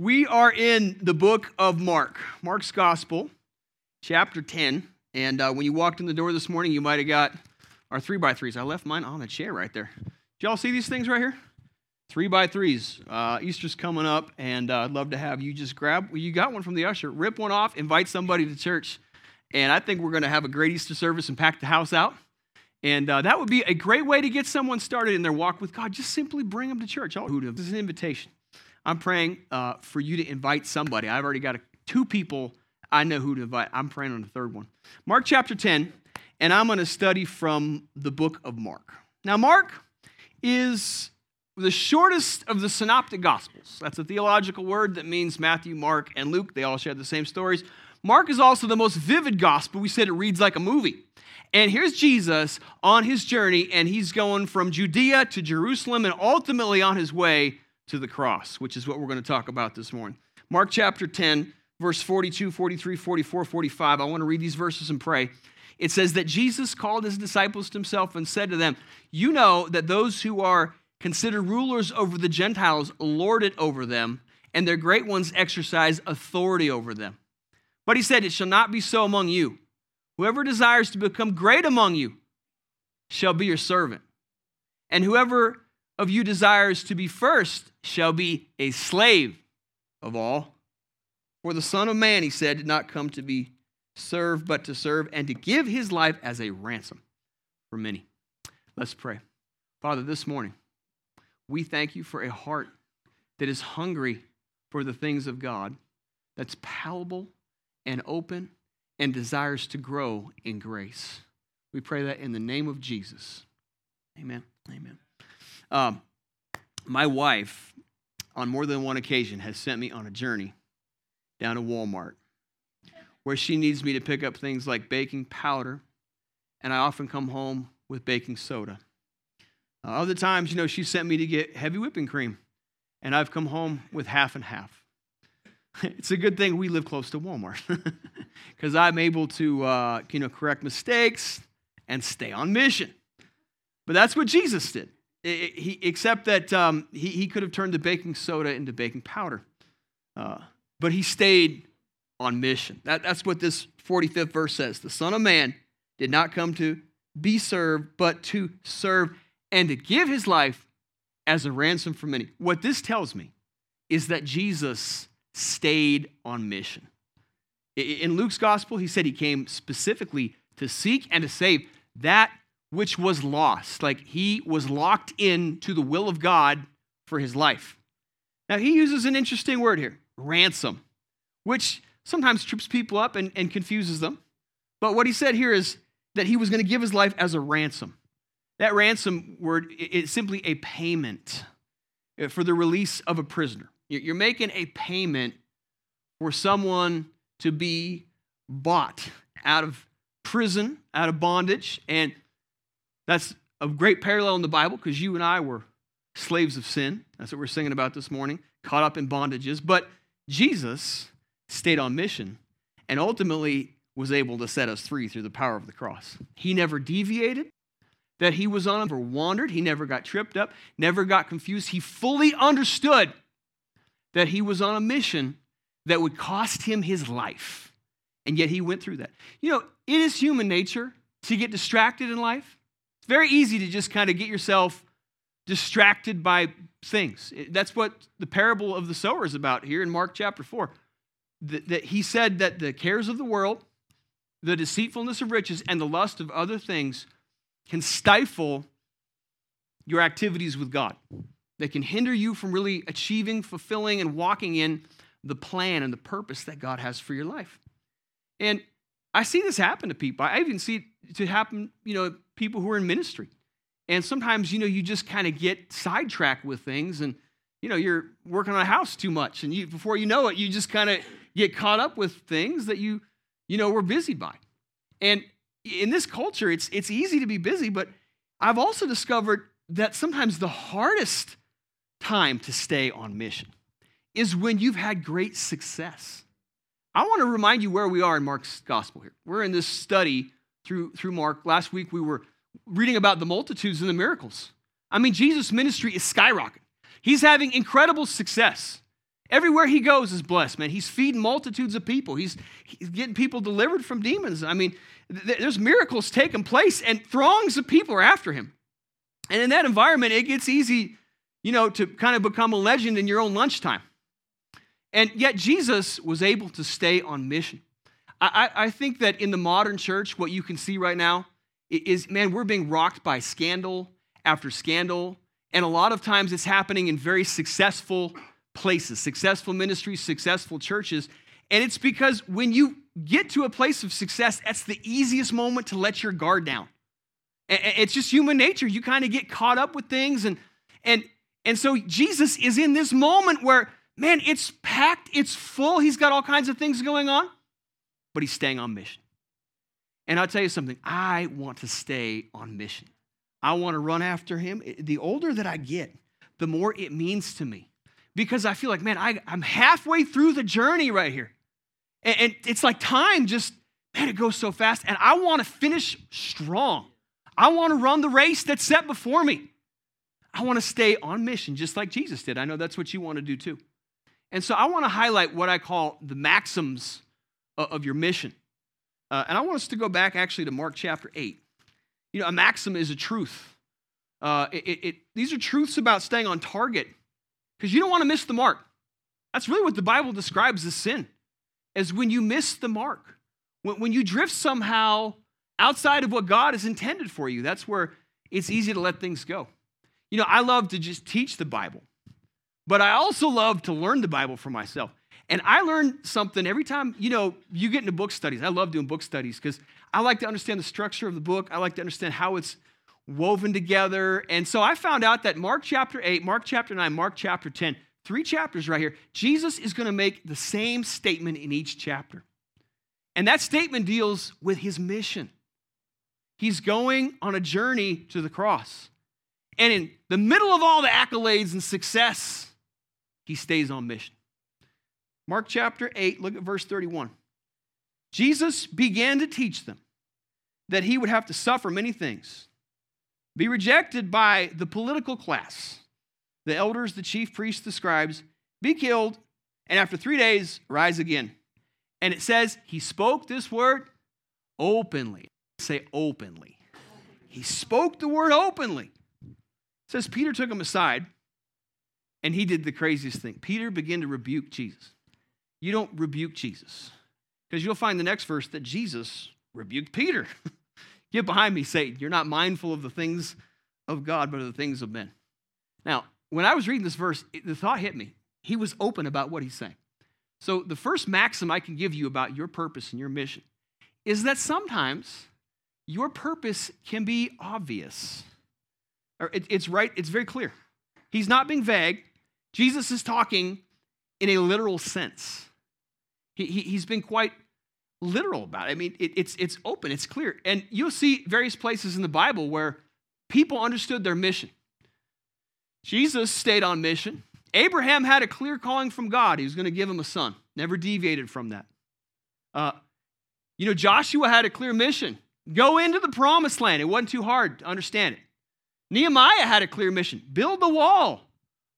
We are in the book of Mark, Mark's Gospel, chapter 10. And uh, when you walked in the door this morning, you might have got our three by threes. I left mine on the chair right there. Did y'all see these things right here? Three by threes. Uh, Easter's coming up, and uh, I'd love to have you just grab. Well, you got one from the usher. Rip one off. Invite somebody to church, and I think we're going to have a great Easter service and pack the house out. And uh, that would be a great way to get someone started in their walk with God. Just simply bring them to church. This is an invitation. I'm praying uh, for you to invite somebody. I've already got a, two people I know who to invite. I'm praying on the third one. Mark chapter 10, and I'm going to study from the book of Mark. Now, Mark is the shortest of the synoptic gospels. That's a theological word that means Matthew, Mark, and Luke. They all share the same stories. Mark is also the most vivid gospel. We said it reads like a movie. And here's Jesus on his journey, and he's going from Judea to Jerusalem and ultimately on his way to the cross, which is what we're going to talk about this morning. Mark chapter 10, verse 42, 43, 44, 45. I want to read these verses and pray. It says that Jesus called his disciples to himself and said to them, You know that those who are considered rulers over the Gentiles lord it over them, and their great ones exercise authority over them. But he said, It shall not be so among you. Whoever desires to become great among you shall be your servant. And whoever of you desires to be first shall be a slave of all. For the Son of Man, he said, did not come to be served, but to serve and to give his life as a ransom for many. Let's pray. Father, this morning, we thank you for a heart that is hungry for the things of God, that's palatable and open and desires to grow in grace. We pray that in the name of Jesus. Amen. Amen. Um, my wife, on more than one occasion, has sent me on a journey down to Walmart where she needs me to pick up things like baking powder, and I often come home with baking soda. Uh, other times, you know, she sent me to get heavy whipping cream, and I've come home with half and half. It's a good thing we live close to Walmart because I'm able to, uh, you know, correct mistakes and stay on mission. But that's what Jesus did he, except that um, he, he could have turned the baking soda into baking powder. Uh, but he stayed on mission. That, that's what this 45th verse says. The Son of Man did not come to be served, but to serve and to give his life as a ransom for many. What this tells me is that Jesus stayed on mission. In Luke's gospel, he said he came specifically to seek and to save that which was lost. Like he was locked in to the will of God for his life. Now, he uses an interesting word here ransom, which sometimes trips people up and, and confuses them. But what he said here is that he was going to give his life as a ransom. That ransom word is simply a payment uh, for the release of a prisoner. You're making a payment for someone to be bought out of prison, out of bondage, and that's a great parallel in the Bible because you and I were slaves of sin. That's what we're singing about this morning, caught up in bondages. But Jesus stayed on mission and ultimately was able to set us free through the power of the cross. He never deviated, that he was on, never wandered, he never got tripped up, never got confused. He fully understood that he was on a mission that would cost him his life. And yet he went through that. You know, it is human nature to get distracted in life very easy to just kind of get yourself distracted by things. That's what the parable of the sower is about here in Mark chapter 4. That, that he said that the cares of the world, the deceitfulness of riches, and the lust of other things can stifle your activities with God. They can hinder you from really achieving, fulfilling, and walking in the plan and the purpose that God has for your life. And I see this happen to people. I even see it to happen, you know, people who are in ministry. And sometimes, you know, you just kind of get sidetracked with things and, you know, you're working on a house too much. And you, before you know it, you just kind of get caught up with things that you, you know, were busy by. And in this culture, it's, it's easy to be busy, but I've also discovered that sometimes the hardest time to stay on mission is when you've had great success. I want to remind you where we are in Mark's gospel here. We're in this study through, through Mark. Last week we were reading about the multitudes and the miracles. I mean, Jesus' ministry is skyrocketing. He's having incredible success. Everywhere he goes is blessed, man. He's feeding multitudes of people. He's, he's getting people delivered from demons. I mean, th- there's miracles taking place, and throngs of people are after him. And in that environment, it gets easy, you know, to kind of become a legend in your own lunchtime. And yet, Jesus was able to stay on mission. I, I, I think that in the modern church, what you can see right now is, man, we're being rocked by scandal after scandal. And a lot of times it's happening in very successful places, successful ministries, successful churches. And it's because when you get to a place of success, that's the easiest moment to let your guard down. It's just human nature. You kind of get caught up with things. And, and, and so Jesus is in this moment where, man, it's packed, it's full. He's got all kinds of things going on, but he's staying on mission. And I'll tell you something, I want to stay on mission. I want to run after him. The older that I get, the more it means to me because I feel like, man, I, am halfway through the journey right here. And, and it's like time just, man, it goes so fast. And I want to finish strong. I want to run the race that's set before me. I want to stay on mission just like Jesus did. I know that's what you want to do too. And so I want to highlight what I call the maxims of your mission. Uh, and I want us to go back actually to Mark chapter 8. You know, a maxim is a truth. Uh, it, it, these are truths about staying on target because you don't want to miss the mark. That's really what the Bible describes as sin, as when you miss the mark. When, when you drift somehow outside of what God has intended for you, that's where it's easy to let things go. You know, I love to just teach the Bible, but I also love to learn the Bible for myself. And I learn something every time, you know, you get into book studies. I love doing book studies because I like to understand the structure of the book. I like to understand how it's woven together. And so I found out that Mark chapter 8, Mark chapter 9, Mark chapter 10, three chapters right here, Jesus is going to make the same statement in each chapter. And that statement deals with his mission. He's going on a journey to the cross. And in the middle of all the accolades and success, he stays on mission. Mark chapter 8, look at verse 31. Jesus began to teach them that he would have to suffer many things be rejected by the political class, the elders, the chief priests, the scribes, be killed, and after three days, rise again. And it says, He spoke this word openly. Say openly. He spoke the word openly. It says Peter took him aside and he did the craziest thing. Peter began to rebuke Jesus. You don't rebuke Jesus because you'll find the next verse that Jesus rebuked Peter. Get behind me, Satan. You're not mindful of the things of God, but of the things of men. Now, when I was reading this verse, the thought hit me. He was open about what he's saying. So, the first maxim I can give you about your purpose and your mission is that sometimes your purpose can be obvious. Or it, it's right, it's very clear. He's not being vague. Jesus is talking in a literal sense. He, he, he's been quite literal about it. I mean, it, it's, it's open, it's clear. And you'll see various places in the Bible where people understood their mission. Jesus stayed on mission. Abraham had a clear calling from God. He was going to give him a son, never deviated from that. Uh, you know, Joshua had a clear mission go into the promised land. It wasn't too hard to understand it. Nehemiah had a clear mission build the wall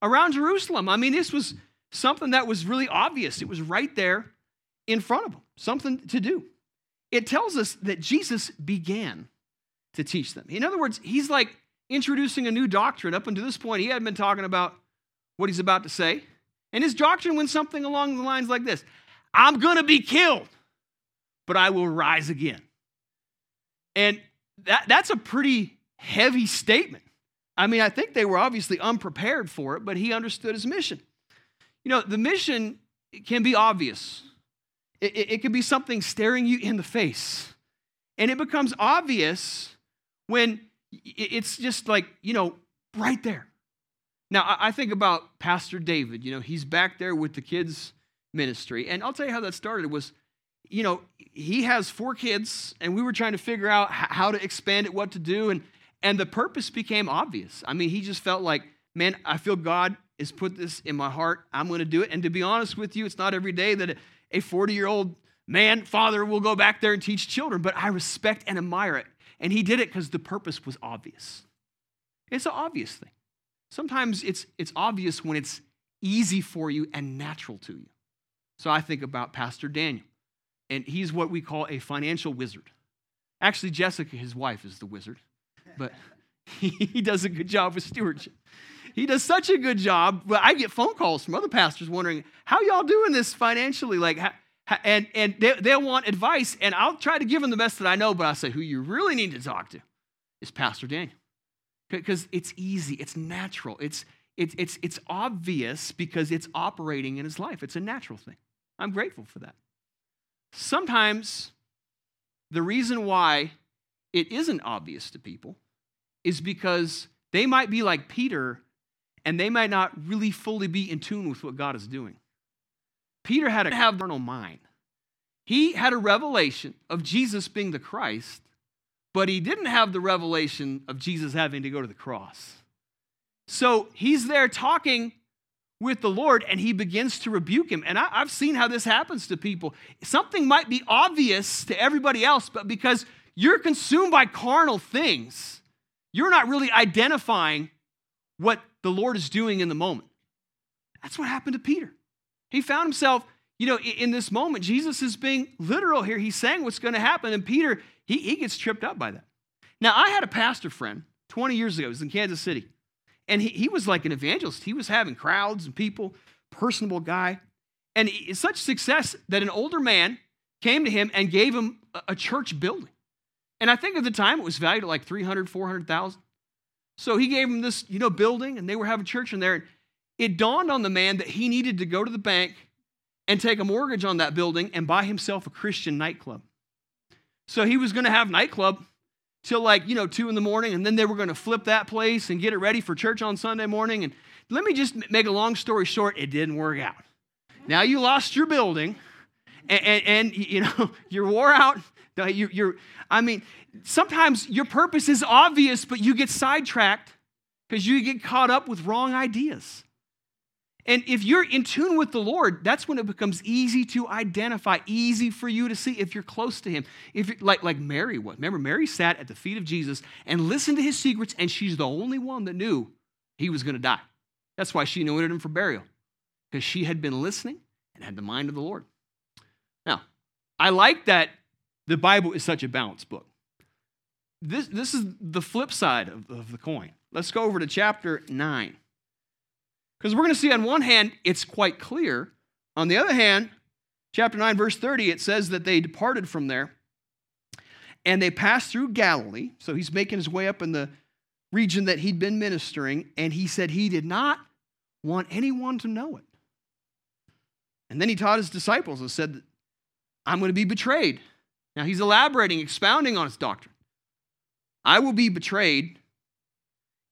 around Jerusalem. I mean, this was something that was really obvious, it was right there in front of them something to do. It tells us that Jesus began to teach them. In other words, he's like introducing a new doctrine. Up until this point, he hadn't been talking about what he's about to say. And his doctrine went something along the lines like this I'm going to be killed, but I will rise again. And that, that's a pretty heavy statement. I mean, I think they were obviously unprepared for it, but he understood his mission. You know, the mission can be obvious. It, it, it could be something staring you in the face. And it becomes obvious when it's just like, you know, right there. Now, I think about Pastor David. You know, he's back there with the kids' ministry. And I'll tell you how that started was, you know, he has four kids, and we were trying to figure out how to expand it, what to do. And, and the purpose became obvious. I mean, he just felt like, man, I feel God has put this in my heart. I'm going to do it. And to be honest with you, it's not every day that a 40 year old man, father, will go back there and teach children, but I respect and admire it. And he did it because the purpose was obvious. It's an obvious thing. Sometimes it's, it's obvious when it's easy for you and natural to you. So I think about Pastor Daniel, and he's what we call a financial wizard. Actually, Jessica, his wife, is the wizard, but he does a good job with stewardship. He does such a good job. But I get phone calls from other pastors wondering, how y'all doing this financially? Like, and, and they, they'll want advice, and I'll try to give them the best that I know, but I say, who you really need to talk to is Pastor Daniel. Because it's easy, it's natural, it's, it's, it's, it's obvious because it's operating in his life. It's a natural thing. I'm grateful for that. Sometimes the reason why it isn't obvious to people is because they might be like Peter and they might not really fully be in tune with what God is doing. Peter had to have carnal mind. He had a revelation of Jesus being the Christ, but he didn't have the revelation of Jesus having to go to the cross. So he's there talking with the Lord and he begins to rebuke him. And I, have seen how this happens to people. Something might be obvious to everybody else, but because you're consumed by carnal things, you're not really identifying what the Lord is doing in the moment. That's what happened to Peter. He found himself, you know, in this moment, Jesus is being literal here. He's saying what's going to happen, and Peter, he, he gets tripped up by that. Now, I had a pastor friend 20 years ago, he was in Kansas City, and he, he was like an evangelist. He was having crowds and people, personable guy, and he, such success that an older man came to him and gave him a, a church building. And I think at the time it was valued at like 300, 400,000. So he gave him this, you know, building, and they were having church in there. And It dawned on the man that he needed to go to the bank and take a mortgage on that building and buy himself a Christian nightclub. So he was going to have nightclub till like, you know, two in the morning, and then they were going to flip that place and get it ready for church on Sunday morning. And let me just make a long story short, it didn't work out. Now you lost your building, and, and, and you know, you're wore out. You're, you're, I mean, sometimes your purpose is obvious, but you get sidetracked because you get caught up with wrong ideas. And if you're in tune with the Lord, that's when it becomes easy to identify, easy for you to see if you're close to Him. If like like Mary was. Remember, Mary sat at the feet of Jesus and listened to His secrets, and she's the only one that knew He was going to die. That's why she anointed Him for burial, because she had been listening and had the mind of the Lord. Now, I like that the Bible is such a balanced book. This, this is the flip side of, of the coin. Let's go over to chapter 9. Because we're going to see on one hand, it's quite clear. On the other hand, chapter 9, verse 30, it says that they departed from there and they passed through Galilee. So he's making his way up in the region that he'd been ministering, and he said he did not want anyone to know it. And then he taught his disciples and said, I'm going to be betrayed. Now he's elaborating, expounding on his doctrine. I will be betrayed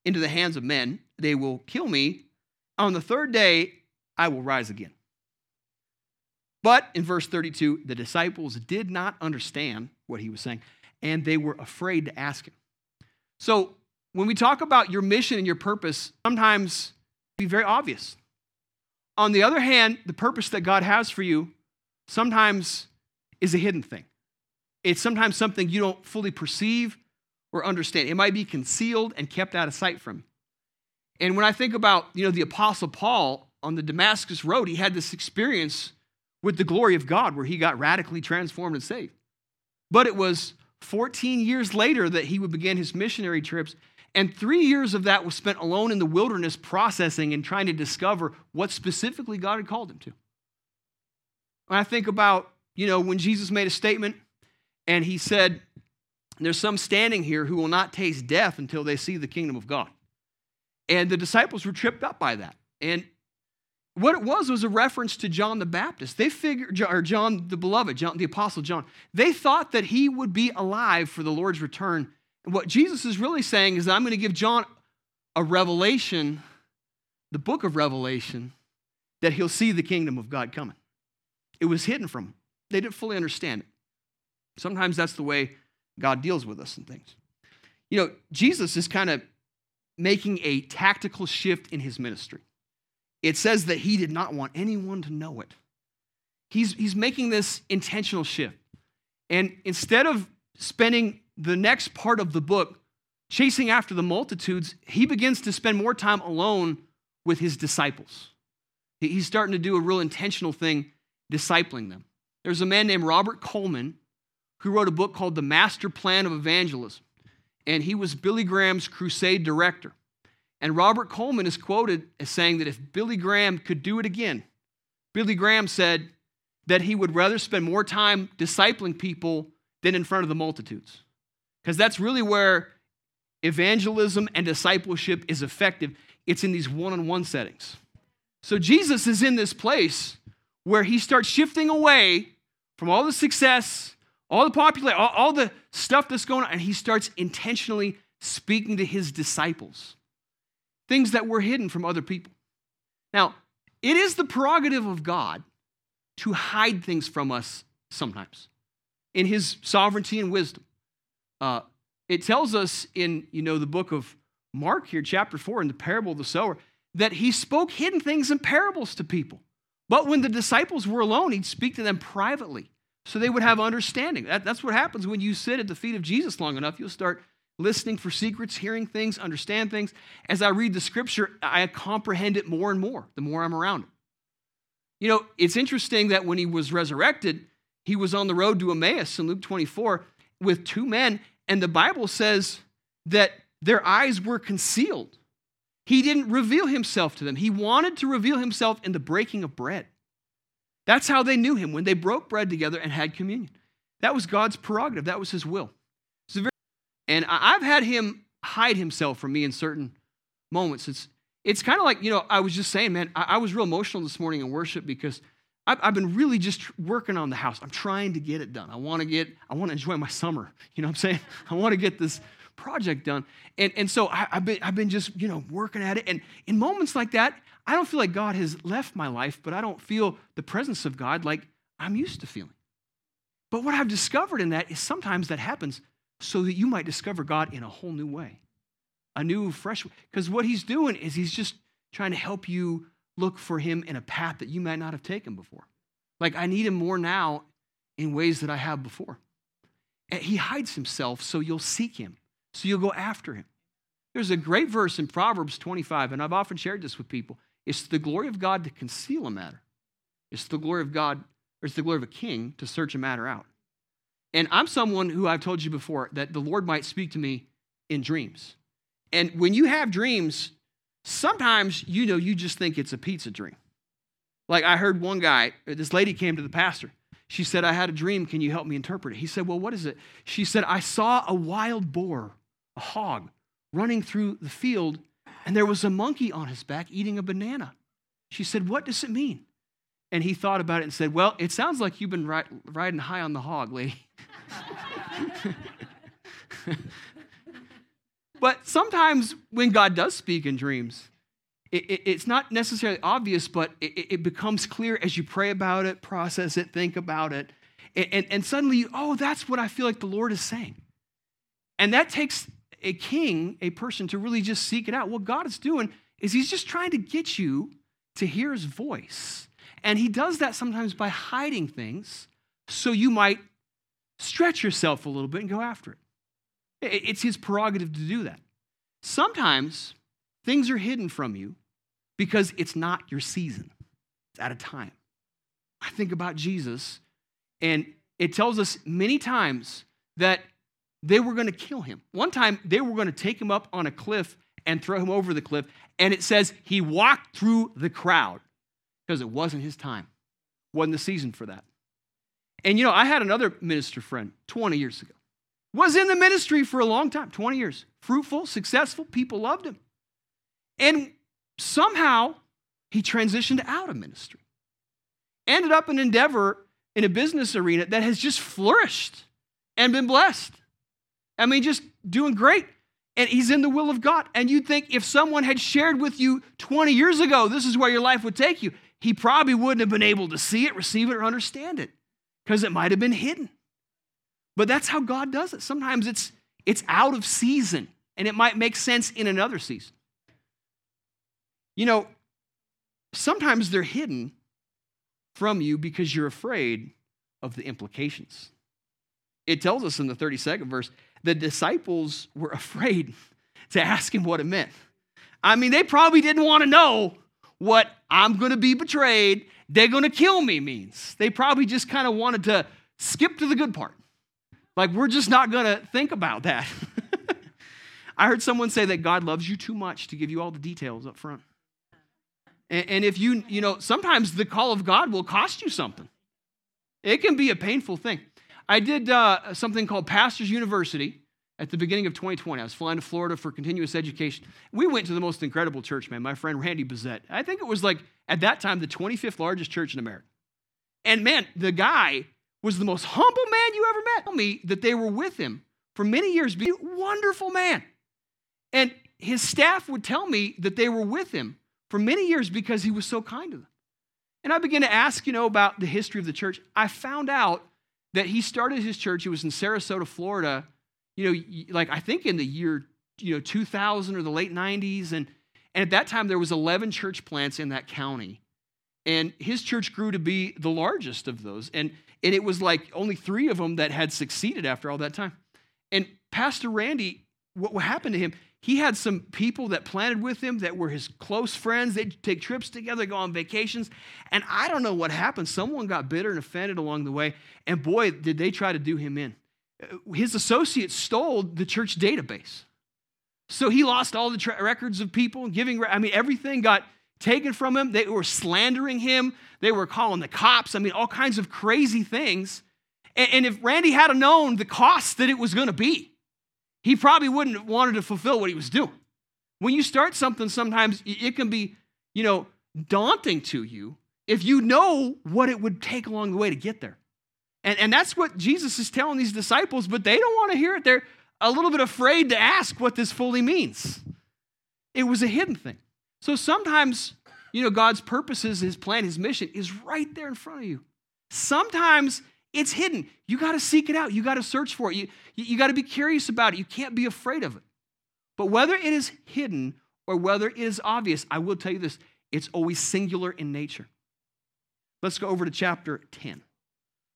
into the hands of men. They will kill me, on the third day, I will rise again. But in verse 32, the disciples did not understand what he was saying, and they were afraid to ask him. So when we talk about your mission and your purpose, sometimes be very obvious. On the other hand, the purpose that God has for you sometimes is a hidden thing. It's sometimes something you don't fully perceive or understand. It might be concealed and kept out of sight from. And when I think about, you know, the apostle Paul on the Damascus road, he had this experience with the glory of God where he got radically transformed and saved. But it was 14 years later that he would begin his missionary trips, and 3 years of that was spent alone in the wilderness processing and trying to discover what specifically God had called him to. When I think about, you know, when Jesus made a statement and he said, there's some standing here who will not taste death until they see the kingdom of God. And the disciples were tripped up by that. And what it was was a reference to John the Baptist. They figured, or John the beloved, John, the apostle John, they thought that he would be alive for the Lord's return. And what Jesus is really saying is, that I'm going to give John a revelation, the book of Revelation, that he'll see the kingdom of God coming. It was hidden from them. They didn't fully understand it. Sometimes that's the way God deals with us and things. You know, Jesus is kind of making a tactical shift in his ministry. It says that he did not want anyone to know it. He's, he's making this intentional shift. And instead of spending the next part of the book chasing after the multitudes, he begins to spend more time alone with his disciples. He's starting to do a real intentional thing, discipling them. There's a man named Robert Coleman who wrote a book called The Master Plan of Evangelism, and he was Billy Graham's crusade director. And Robert Coleman is quoted as saying that if Billy Graham could do it again, Billy Graham said that he would rather spend more time discipling people than in front of the multitudes. Because that's really where evangelism and discipleship is effective. It's in these one on one settings. So Jesus is in this place where he starts shifting away from all the success, all the popularity, all, all the stuff that's going on, and he starts intentionally speaking to his disciples things that were hidden from other people. Now, it is the prerogative of God to hide things from us sometimes in his sovereignty and wisdom. Uh, it tells us in you know the book of Mark here, chapter 4, in the parable of the sower, that he spoke hidden things in parables to people. But when the disciples were alone, he'd speak to them privately so they would have understanding. That, that's what happens when you sit at the feet of Jesus long enough. You'll start listening for secrets, hearing things, understand things. As I read the scripture, I comprehend it more and more the more I'm around it. You know, it's interesting that when he was resurrected, he was on the road to Emmaus in Luke 24 with two men, and the Bible says that their eyes were concealed. He didn't reveal himself to them. He wanted to reveal himself in the breaking of bread. That's how they knew him when they broke bread together and had communion. That was God's prerogative, that was his will. And I've had him hide himself from me in certain moments. It's, it's kind of like, you know, I was just saying, man, I, I was real emotional this morning in worship because I've, I've, been really just working on the house. I'm trying to get it done. I want to get, I want to enjoy my summer. You know what I'm saying? I want to get this project done. And, and so I, have been, I've been just, you know, working at it. And in moments like that, I don't feel like God has left my life, but I don't feel the presence of God like I'm used to feeling. But what I've discovered in that is sometimes that happens so that you might discover God in a whole new way, a new, fresh way. Because what he's doing is he's just trying to help you look for him in a path that you might not have taken before. Like, I need him more now in ways that I have before. And he hides himself so you'll seek him, so you'll go after him. There's a great verse in Proverbs 25, and I've often shared this with people. It's the glory of God to conceal a matter. It's the glory of God, or it's the glory of a king to search a matter out. And I'm someone who I've told you before that the Lord might speak to me in dreams. And when you have dreams, sometimes you know you just think it's a pizza dream. Like I heard one guy, this lady came to the pastor. She said, I had a dream. Can you help me interpret it? He said, Well, what is it? She said, I saw a wild boar, a hog, running through the field, and there was a monkey on his back eating a banana. She said, What does it mean? And he thought about it and said, Well, it sounds like you've been riding high on the hog, lady. but sometimes when God does speak in dreams, it, it, it's not necessarily obvious, but it, it, becomes clear as you pray about it, process it, think about it. And, and, and suddenly, oh, that's what I feel like the Lord is saying. And that takes a king, a person, to really just seek it out. What God is doing is He's just trying to get you to hear His voice. And He does that sometimes by hiding things so you might stretch yourself a little bit and go after it. It's his prerogative to do that. Sometimes things are hidden from you because it's not your season, it's at a time. I think about Jesus, and it tells us many times that they were going to kill him. One time, they were going to take him up on a cliff and throw him over the cliff, and it says he walked through the crowd because it wasn't his time, wasn't the season for that. And you know, I had another minister friend 20 years ago. Was in the ministry for a long time, 20 years. Fruitful, successful, people loved him. And somehow he transitioned out of ministry. Ended up in endeavor in a business arena that has just flourished and been blessed. I mean, just doing great. And he's in the will of God. And you'd think if someone had shared with you 20 years ago, this is where your life would take you, he probably wouldn't have been able to see it, receive it, or understand it because it might have been hidden. But that's how God does it. Sometimes it's, it's out of season and it might make sense in another season. You know, sometimes they're hidden from you because you're afraid of the implications. It tells us in the 32nd verse the disciples were afraid to ask him what it meant. I mean, they probably didn't want to know what I'm going to be betrayed, they're going to kill me means. They probably just kind of wanted to skip to the good part. Like, we're just not going to think about that. I heard someone say that God loves you too much to give you all the details up front. And, and if you, you know, sometimes the call of God will cost you something. It can be a painful thing. I did uh, something called Pastors University at the beginning of 2020. I was flying to Florida for continuous education. We went to the most incredible church, man. My friend Randy Bezet. I think it was like, at that time, the 25th largest church in America. And man, the guy was the most humble man you ever met. Tell me that they were with him for many years. Be wonderful man. And his staff would tell me that they were with him for many years because he was so kind to them. And I began to ask, you know, about the history of the church. I found out that he started his church. It was in Sarasota, Florida, you know, like I think in the year, you know, 2000 or the late 90s. And, and at that time, there was 11 church plants in that county. And his church grew to be the largest of those. And, and it was like only three of them that had succeeded after all that time. And Pastor Randy, what happened to him, he had some people that planted with him that were his close friends. They'd take trips together, go on vacations. And I don't know what happened. Someone got bitter and offended along the way. And boy, did they try to do him in. Uh, his associates stole the church database. So he lost all the tra- records of people giving, I mean, everything got taken from him. They were slandering him. They were calling the cops. I mean, all kinds of crazy things. And, and if Randy had known the cost that it was going to be, he probably wouldn't have wanted to fulfill what he was doing. When you start something, sometimes it can be, you know, daunting to you if you know what it would take along the way to get there. And, and that's what Jesus is telling these disciples, but they don't want to hear it. They're a little bit afraid to ask what this fully means. It was a hidden thing. So sometimes, you know, God's purposes, his plan, his mission is right there in front of you. Sometimes it's hidden. You got to seek it out. You got to search for it. You, you got to be curious about it. You can't be afraid of it. But whether it is hidden or whether it is obvious, I will tell you this it's always singular in nature. Let's go over to chapter 10.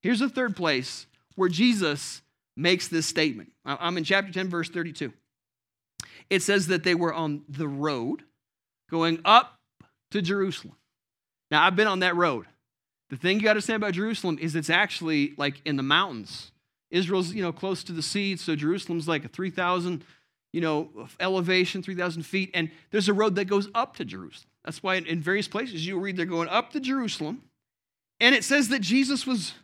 Here's the third place where Jesus makes this statement. I'm in chapter 10, verse 32. It says that they were on the road going up to Jerusalem. Now, I've been on that road. The thing you got to understand about Jerusalem is it's actually like in the mountains. Israel's, you know, close to the sea, so Jerusalem's like a 3,000, you know, elevation, 3,000 feet, and there's a road that goes up to Jerusalem. That's why in various places you'll read they're going up to Jerusalem, and it says that Jesus was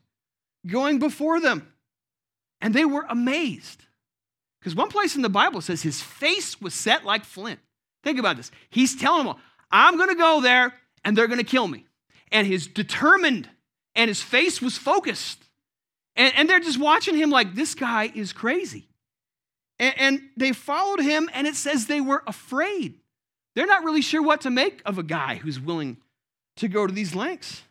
going before them, and they were amazed. Because one place in the Bible says his face was set like flint. Think about this. He's telling them, I'm going to go there, and they're going to kill me and he's determined and his face was focused. And, and they're just watching him like, this guy is crazy. And, and they followed him, and it says they were afraid. They're not really sure what to make of a guy who's willing to go to these lengths.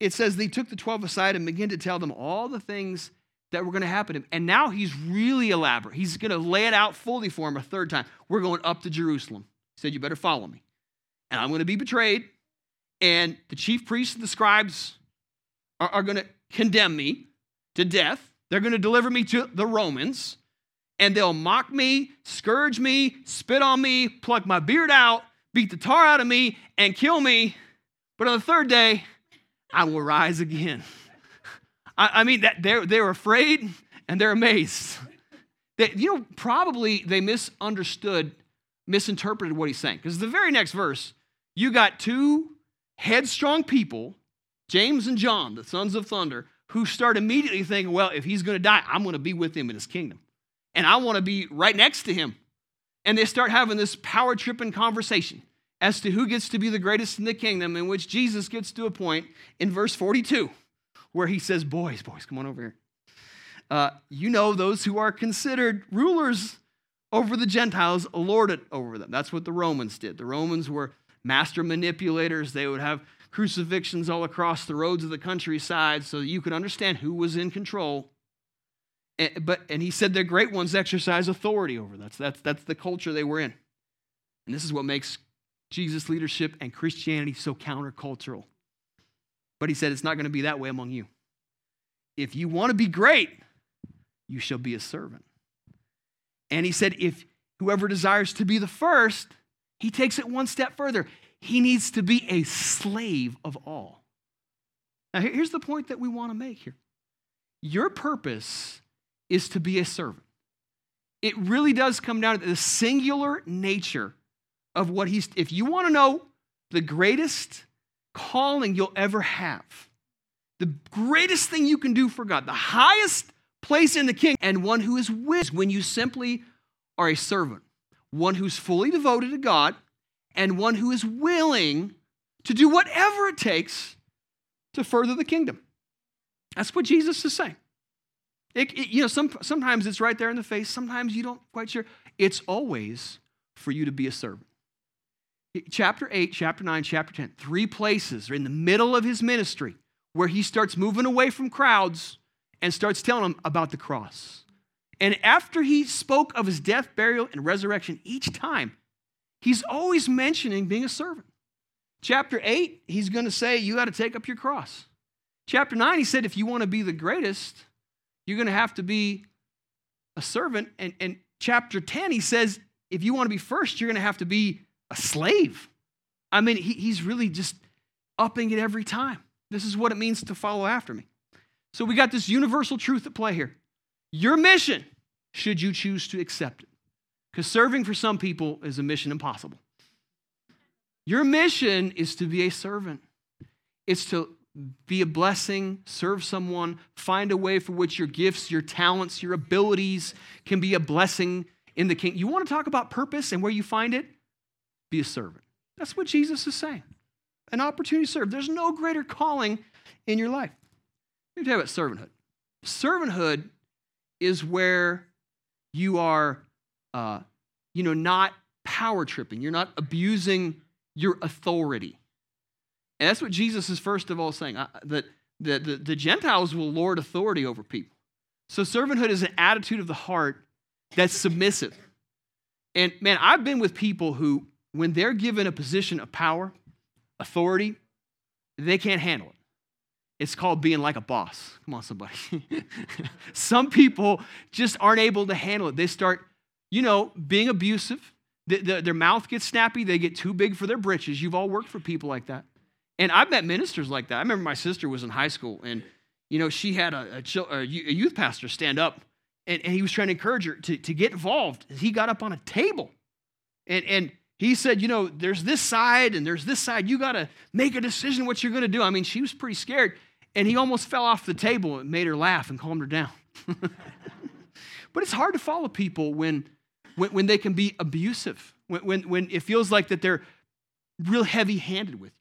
It says they took the 12 aside and began to tell them all the things that were going to happen to him. And now he's really elaborate. He's going to lay it out fully for him a third time. We're going up to Jerusalem. He said, You better follow me. And I'm going to be betrayed and the chief priests and the scribes are, are going to condemn me to death. They're going to deliver me to the Romans, and they'll mock me, scourge me, spit on me, pluck my beard out, beat the tar out of me, and kill me. But on the third day, I will rise again. I, I mean, that they're, they're afraid and they're amazed. They, you know, probably they misunderstood, misinterpreted what he's saying. Because the very next verse, you got two headstrong people, James and John, the sons of thunder, who start immediately thinking, well, if he's going to die, I'm going to be with him in his kingdom. And I want to be right next to him. And they start having this power tripping conversation as to who gets to be the greatest in the kingdom, in which Jesus gets to a point in verse 42 where he says, Boys, boys, come on over here. Uh, you know, those who are considered rulers over the Gentiles lord it over them. That's what the Romans did. The Romans were master manipulators. They would have crucifixions all across the roads of the countryside so you could understand who was in control. And, but, and he said the great ones exercise authority over that. That's, that's the culture they were in. And this is what makes Jesus' leadership and Christianity so countercultural. But he said it's not going to be that way among you. If you want to be great, you shall be a servant. And he said, if whoever desires to be the first, he takes it one step further. he needs to be a slave of all. Now, here's the point that we want to make here your purpose is to be a servant. It really does come down to the singular nature of what he's, if you want to know the greatest calling you'll ever have, the greatest thing you can do for God, the highest place in the king, and one who is with when you simply are a servant, one who's fully devoted to God, and one who is willing to do whatever it takes to further the kingdom. That's what Jesus is saying. It, it, you know, some, sometimes it's right there in the face, sometimes you don't quite sure. It's always for you to be a servant. Chapter 8, chapter 9, chapter 10, three places in the middle of his ministry where he starts moving away from crowds and starts telling them about the cross. And after he spoke of his death, burial, and resurrection, each time, he's always mentioning being a servant. Chapter 8, he's going to say, You got to take up your cross. Chapter 9, he said, If you want to be the greatest, you're going to have to be a servant. And, and chapter 10, he says, If you want to be first, you're going to have to be a slave. I mean, he, he's really just upping it every time. This is what it means to follow after me. So we got this universal truth at play here. Your mission, should you choose to accept it, because serving for some people is a mission impossible. Your mission is to be a servant. It's to be a blessing, serve someone, find a way for which your gifts, your talents, your abilities can be a blessing in the kingdom. You want to talk about purpose and where you find it? Be a servant. That's what Jesus is saying. An opportunity to serve. There's no greater calling in your life. Let me tell you about servanthood. Servanthood is where you are, uh, you know, not power tripping. You're not abusing your authority. And that's what Jesus is first of all saying uh, that the, the, the Gentiles will lord authority over people. So servanthood is an attitude of the heart that's submissive. And man, I've been with people who, when they're given a position of power, authority, they can't handle it. It's called being like a boss. Come on, somebody. Some people just aren't able to handle it. They start, you know, being abusive. The, the, their mouth gets snappy. They get too big for their britches. You've all worked for people like that. And I've met ministers like that. I remember my sister was in high school, and you know she had a, a, a youth pastor stand up, and, and, he was trying to encourage her to, to get involved. He got up on a table, and and he said, you know, there's this side and there's this side. You got to make a decision what you're going to do. I mean, she was pretty scared, and he almost fell off the table and made her laugh and calmed her down. but it's hard to follow people when when, when they can be abusive, when, when when it feels like that they're real heavy-handed with you.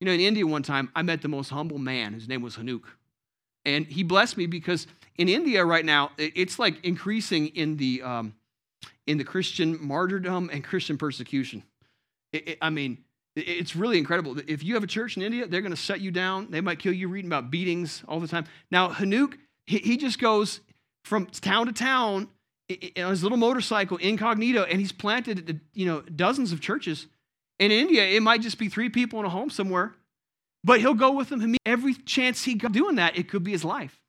You know, in India one time, I met the most humble man. His name was Hanuk. And he blessed me because in India right now, it's like increasing in the, um, in the Christian martyrdom and Christian persecution. It, it, I mean, it's really incredible. If you have a church in India, they're going to set you down. They might kill you reading about beatings all the time. Now, Hanuk, he, he just goes from town to town on his little motorcycle incognito, and he's planted, you know, dozens of churches in India, it might just be three people in a home somewhere, but he'll go with them. Every chance he got doing that, it could be his life.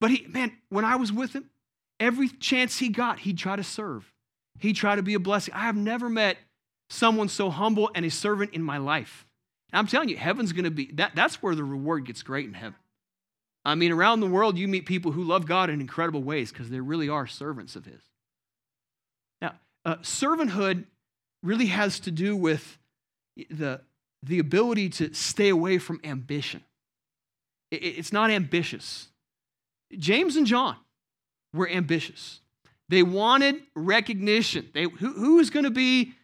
But he, man, when I was with him, every chance he got, he'd try to serve. He'd try to be a blessing. I have never met someone so humble and a servant in my life. And I'm telling you, heaven's going to be, that, that's where the reward gets great in heaven. I mean, around the world, you meet people who love God in incredible ways because they really are servants of His. Now, uh, servanthood really has to do with the, the ability to stay away from ambition. It, it's not ambitious. James and John were ambitious. They wanted recognition. They, who, who is going to be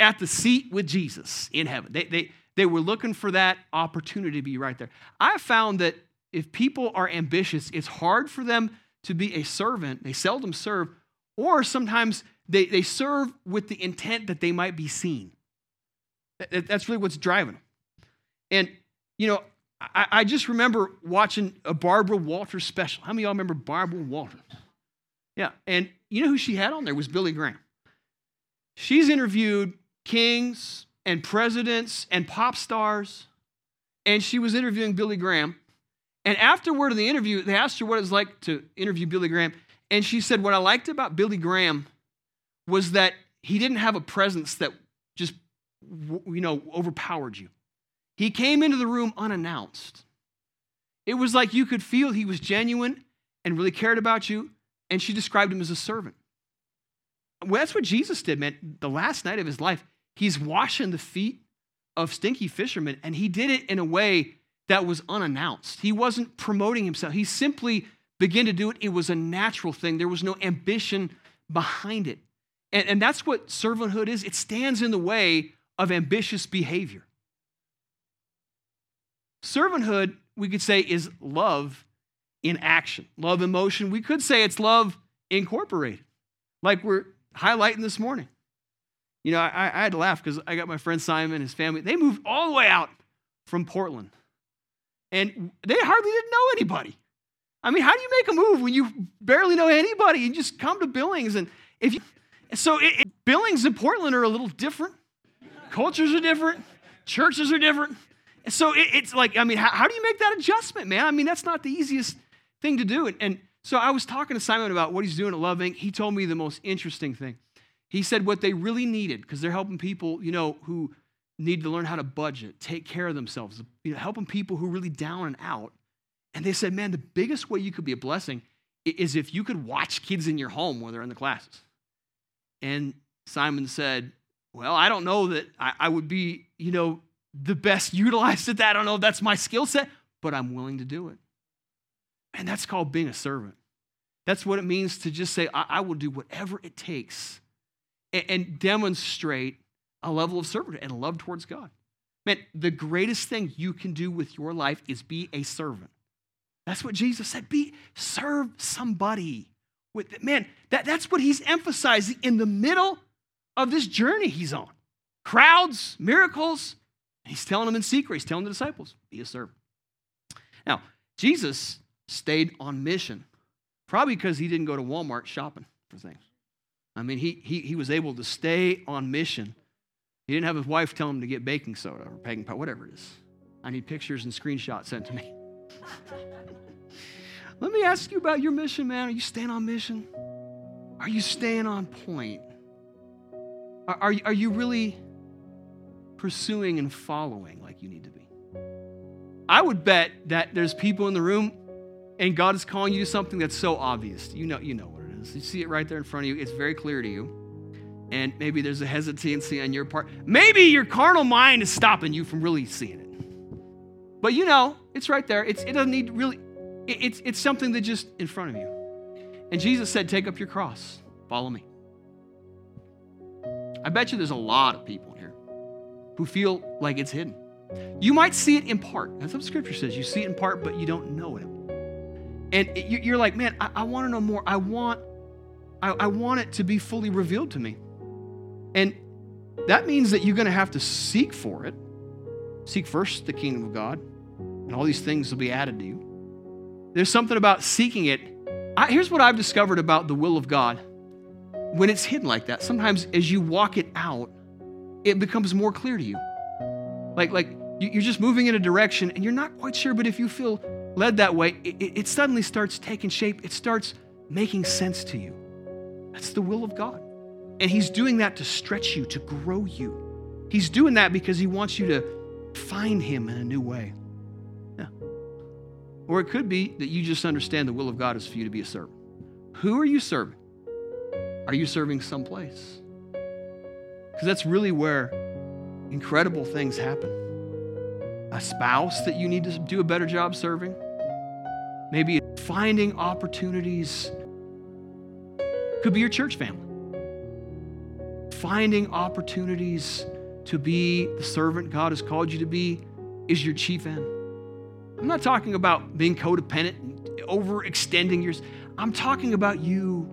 at the seat with Jesus in heaven? They, they, they were looking for that opportunity to be right there. I found that if people are ambitious, it's hard for them to be a servant. They seldom serve, or sometimes they, they serve with the intent that they might be seen. That's really what's driving them. And, you know, I, I just remember watching a Barbara Walters special. How many of y'all remember Barbara Walters? Yeah, and you know who she had on there was Billy Graham. She's interviewed kings and presidents and pop stars, and she was interviewing Billy Graham. And afterward in the interview, they asked her what it was like to interview Billy Graham. And she said, What I liked about Billy Graham was that he didn't have a presence that just you know, overpowered you. He came into the room unannounced. It was like you could feel he was genuine and really cared about you, and she described him as a servant. Well, that's what Jesus did, man. The last night of his life, he's washing the feet of stinky fishermen, and he did it in a way that was unannounced. He wasn't promoting himself, he simply began to do it. It was a natural thing, there was no ambition behind it. And, and that's what servanthood is it stands in the way of ambitious behavior. Servanthood, we could say, is love in action, love in motion. We could say it's love incorporated, like we're highlighting this morning. You know, I, I had to laugh because I got my friend Simon and his family. They moved all the way out from Portland, and they hardly didn't know anybody. I mean, how do you make a move when you barely know anybody? You just come to Billings, and if you, so it, it, Billings and Portland are a little different. Cultures are different. Churches are different. So it, it's like, I mean, how, how, do you make that adjustment, man? I mean, that's not the easiest thing to do. And, and so I was talking to Simon about what he's doing at Love Inc. He told me the most interesting thing. He said what they really needed, because they're helping people, you know, who need to learn how to budget, take care of themselves, you know, helping people who are really down and out. And they said, man, the biggest way you could be a blessing is if you could watch kids in your home while they're in the classes. And Simon said, well, I don't know that I, I would be, you know, the best utilized at that. I don't know if that's my skill set, but I'm willing to do it. And that's called being a servant. That's what it means to just say, I, I will do whatever it takes and, and demonstrate a level of servanthood and love towards God. Man, the greatest thing you can do with your life is be a servant. That's what Jesus said. Be serve somebody. With man, that, that's what he's emphasizing in the middle of this journey he's on. Crowds, miracles. He's telling them in secret. He's telling the disciples, be a servant. Now, Jesus stayed on mission, probably because he didn't go to Walmart shopping for things. I mean, he, he, he was able to stay on mission. He didn't have his wife tell him to get baking soda or baking powder, whatever it is. I need pictures and screenshots sent to me. Let me ask you about your mission, man. Are you staying on mission? Are you staying on point? Are, are, are you really pursuing and following like you need to be? I would bet that there's people in the room and God is calling you to something that's so obvious. You know, you know is. You see it right there in front of you. It's very clear to you. And maybe there's a hesitancy on your part. Maybe your carnal mind is stopping you from really seeing it. But you know, it's right there. It's, it doesn't need really, it, it's, it's something that just in front of you. And Jesus said, Take up your cross, follow me. I bet you there's a lot of people here who feel like it's hidden. You might see it in part. That's what Scripture says. You see it in part, but you don't know it. And you're like, man, I, I want to know more. I want, I, I want it to be fully revealed to me. And that means that you're going to have to seek for it. Seek first the kingdom of God, and all these things will be added to you. There's something about seeking it. I, here's what I've discovered about the will of God. When it's hidden like that, sometimes as you walk it out, it becomes more clear to you. Like, like you're just moving in a direction and you're not quite sure, but if you feel led that way, it, it suddenly starts taking shape. It starts making sense to you. That's the will of God. And He's doing that to stretch you, to grow you. He's doing that because He wants you to find Him in a new way. Yeah. Or it could be that you just understand the will of God is for you to be a servant. Who are you serving? Are you serving someplace? Because that's really where incredible things happen. A spouse that you need to do a better job serving, maybe finding opportunities. Could be your church family. Finding opportunities to be the servant God has called you to be is your chief end. I'm not talking about being codependent and overextending yours. I'm talking about you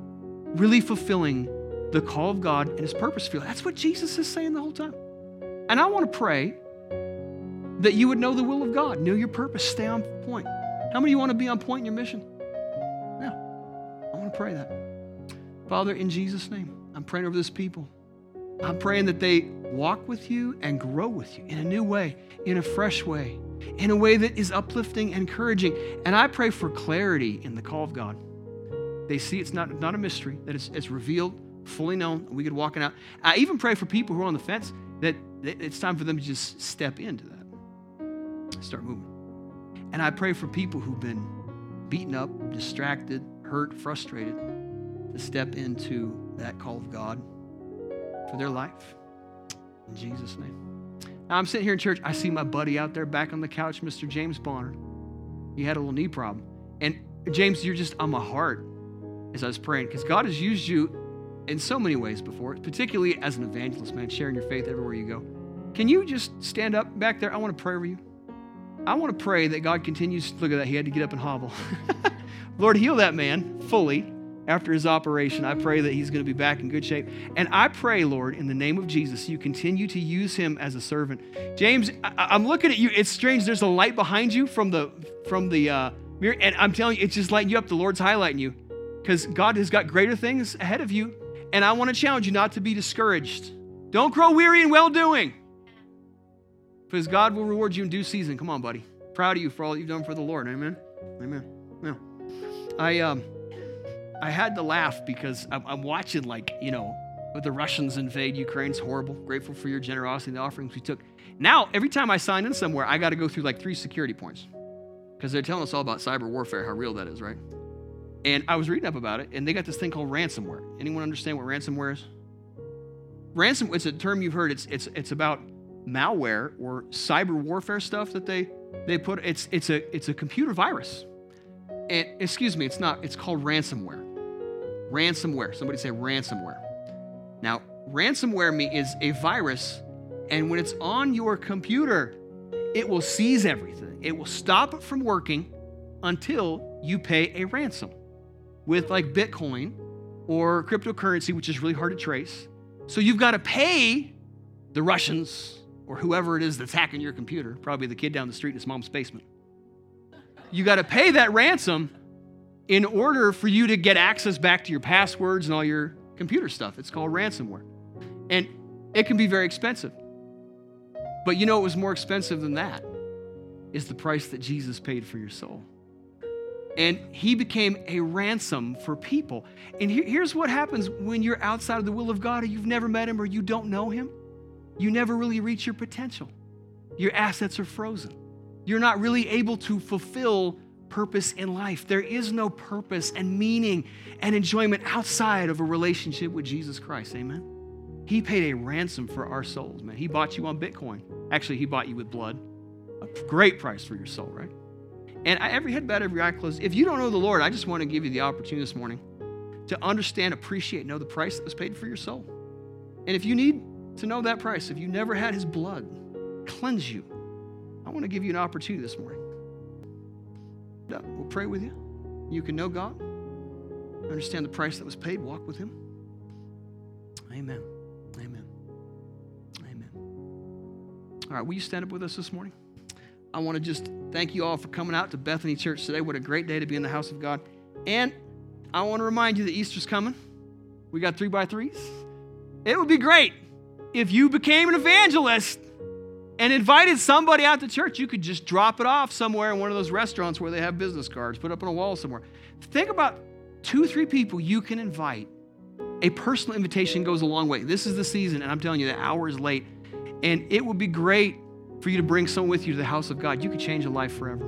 really fulfilling the call of God and his purpose for you. That's what Jesus is saying the whole time. And I want to pray that you would know the will of God, know your purpose, stay on point. How many of you want to be on point in your mission? Yeah, I want to pray that. Father, in Jesus' name, I'm praying over this people. I'm praying that they walk with you and grow with you in a new way, in a fresh way, in a way that is uplifting and encouraging. And I pray for clarity in the call of God. They see it's not, not a mystery, that it's, it's revealed, fully known, we could walk it out. I even pray for people who are on the fence that it's time for them to just step into that, start moving. And I pray for people who've been beaten up, distracted, hurt, frustrated, to step into that call of God for their life. In Jesus' name. Now I'm sitting here in church. I see my buddy out there back on the couch, Mr. James Bonner. He had a little knee problem. And James, you're just on my heart as I was praying because God has used you in so many ways before, particularly as an evangelist, man, sharing your faith everywhere you go. Can you just stand up back there? I want to pray over you. I want to pray that God continues. To look at that. He had to get up and hobble. Lord, heal that man fully after his operation. I pray that he's going to be back in good shape. And I pray, Lord, in the name of Jesus, you continue to use him as a servant. James, I- am looking at you. It's strange. There's a light behind you from the from the uh, mirror, and I'm telling you, it's just lighting you up. The Lord's highlighting you because God has got greater things ahead of you. And I want to challenge you not to be discouraged. Don't grow weary in well doing because God will reward you in due season. Come on, buddy. Proud of you for all you've done for the Lord. Amen. Amen. Yeah. I um I had to laugh because I'm, I'm watching like you know the Russians invade Ukraine. It's horrible. Grateful for your generosity and the offerings we took. Now every time I sign in somewhere, I got to go through like three security points because they're telling us all about cyber warfare, how real that is, right? And I was reading up about it, and they got this thing called ransomware. Anyone understand what ransomware is? Ransom, it's a term you've heard. It's, it's, it's about malware or cyber warfare stuff that they, they put. It's, it's, a, it's a computer virus. And, excuse me, it's not. It's called ransomware. Ransomware. Somebody say ransomware. Now, ransomware me is a virus, and when it's on your computer, it will seize everything. It will stop it from working until you pay a ransom with like Bitcoin or cryptocurrency, which is really hard to trace. So you've got to pay the Russians or whoever it is that's hacking your computer, probably the kid down the street in his mom's basement. You got to pay that ransom in order for you to get access back to your passwords and all your computer stuff. It's called ransomware. And it can be very expensive. But you know it was more expensive than that is the price that Jesus paid for your soul and he became a ransom for people. And here, here's what happens when you're outside of the will of God or you've never met him or you don't know him you never really reach your potential. Your assets are frozen. You're not really able to fulfill purpose in life. There is no purpose and meaning and enjoyment outside of a relationship with Jesus Christ. Amen. He paid a ransom for our souls, man. He bought you on Bitcoin. Actually, he bought you with blood. A great price for your soul, right? And every head bowed, every eye closed. If you don't know the Lord, I just want to give you the opportunity this morning to understand, appreciate, know the price that was paid for your soul. And if you need to know that price, if you never had his blood cleanse you, I want to give you an opportunity this morning. We'll pray with you. You can know God, understand the price that was paid, walk with him. Amen. Amen. Amen. All right, will you stand up with us this morning? I want to just thank you all for coming out to Bethany Church today. What a great day to be in the house of God. And I want to remind you that Easter's coming. We got three by threes. It would be great if you became an evangelist and invited somebody out to church. You could just drop it off somewhere in one of those restaurants where they have business cards, put up on a wall somewhere. Think about two, three people you can invite. A personal invitation goes a long way. This is the season, and I'm telling you, the hour is late. And it would be great for you to bring someone with you to the house of God. You could change a life forever.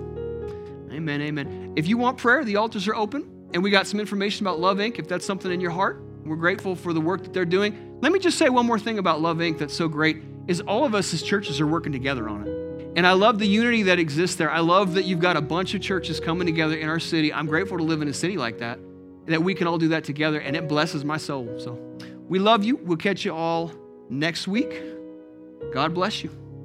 Amen, amen. If you want prayer, the altars are open, and we got some information about Love Inc. If that's something in your heart, we're grateful for the work that they're doing. Let me just say one more thing about Love Inc. that's so great is all of us as churches are working together on it. And I love the unity that exists there. I love that you've got a bunch of churches coming together in our city. I'm grateful to live in a city like that, that we can all do that together, and it blesses my soul. So we love you. We'll catch you all next week. God bless you.